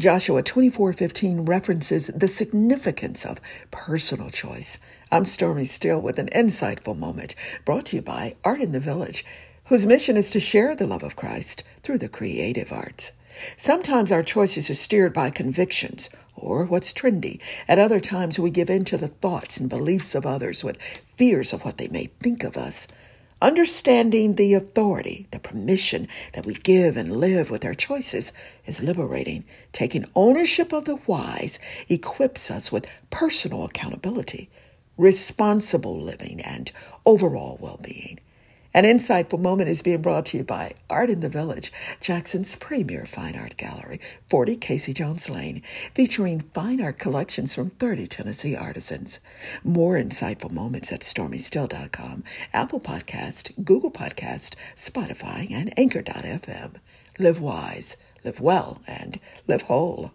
Joshua 24:15 references the significance of personal choice. I'm Stormy Steele with an insightful moment brought to you by Art in the Village, whose mission is to share the love of Christ through the creative arts. Sometimes our choices are steered by convictions or what's trendy. At other times, we give in to the thoughts and beliefs of others with fears of what they may think of us. Understanding the authority, the permission that we give and live with our choices is liberating. Taking ownership of the whys equips us with personal accountability, responsible living, and overall well being. An insightful moment is being brought to you by Art in the Village, Jackson's premier fine art gallery, 40 Casey Jones Lane, featuring fine art collections from 30 Tennessee artisans. More insightful moments at stormysteele.com, Apple Podcast, Google Podcast, Spotify, and Anchor.fm. Live wise, live well, and live whole.